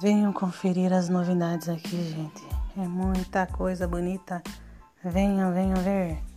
Venham conferir as novidades aqui, gente. É muita coisa bonita. Venham, venham ver.